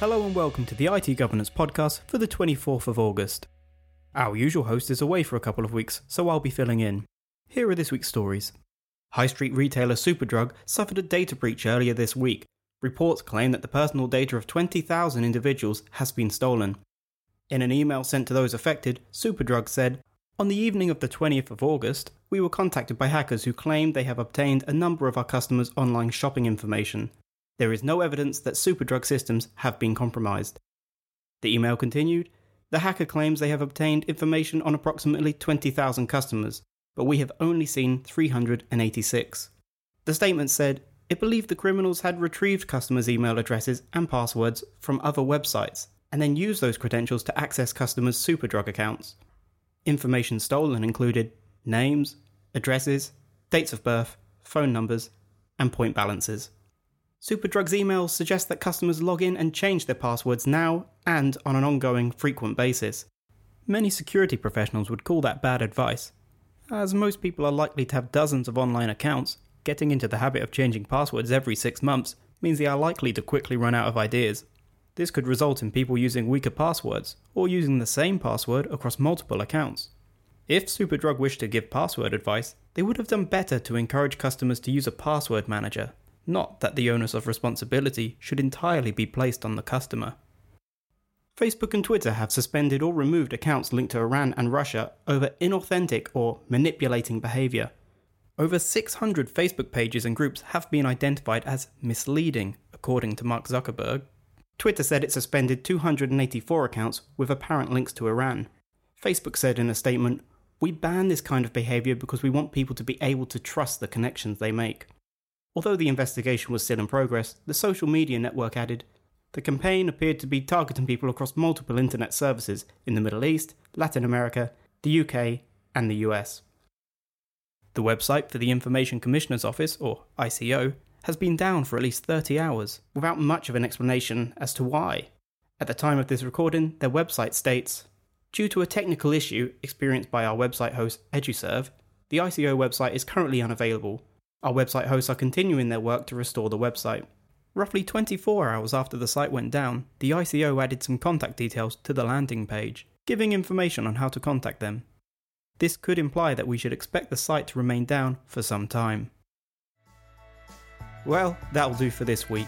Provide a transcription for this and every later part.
Hello and welcome to the IT Governance Podcast for the 24th of August. Our usual host is away for a couple of weeks, so I'll be filling in. Here are this week's stories. High street retailer Superdrug suffered a data breach earlier this week. Reports claim that the personal data of 20,000 individuals has been stolen. In an email sent to those affected, Superdrug said, On the evening of the 20th of August, we were contacted by hackers who claimed they have obtained a number of our customers' online shopping information. There is no evidence that Superdrug systems have been compromised. The email continued The hacker claims they have obtained information on approximately 20,000 customers, but we have only seen 386. The statement said it believed the criminals had retrieved customers' email addresses and passwords from other websites and then used those credentials to access customers' Superdrug accounts. Information stolen included names, addresses, dates of birth, phone numbers, and point balances. Superdrug's emails suggest that customers log in and change their passwords now and on an ongoing, frequent basis. Many security professionals would call that bad advice. As most people are likely to have dozens of online accounts, getting into the habit of changing passwords every six months means they are likely to quickly run out of ideas. This could result in people using weaker passwords or using the same password across multiple accounts. If Superdrug wished to give password advice, they would have done better to encourage customers to use a password manager not that the onus of responsibility should entirely be placed on the customer. Facebook and Twitter have suspended or removed accounts linked to Iran and Russia over inauthentic or manipulating behaviour. Over 600 Facebook pages and groups have been identified as misleading, according to Mark Zuckerberg. Twitter said it suspended 284 accounts with apparent links to Iran. Facebook said in a statement, We ban this kind of behaviour because we want people to be able to trust the connections they make. Although the investigation was still in progress, the social media network added the campaign appeared to be targeting people across multiple internet services in the Middle East, Latin America, the UK, and the US. The website for the Information Commissioner's Office, or ICO, has been down for at least 30 hours, without much of an explanation as to why. At the time of this recording, their website states Due to a technical issue experienced by our website host Eduserv, the ICO website is currently unavailable our website hosts are continuing their work to restore the website. Roughly 24 hours after the site went down, the ICO added some contact details to the landing page, giving information on how to contact them. This could imply that we should expect the site to remain down for some time. Well, that'll do for this week.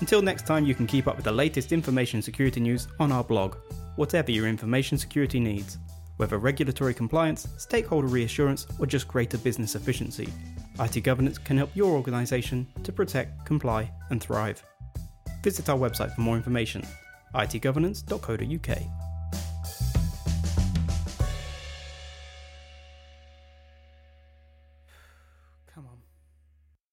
Until next time, you can keep up with the latest information security news on our blog, whatever your information security needs, whether regulatory compliance, stakeholder reassurance, or just greater business efficiency. IT Governance can help your organisation to protect, comply, and thrive. Visit our website for more information itgovernance.co.uk. Come on.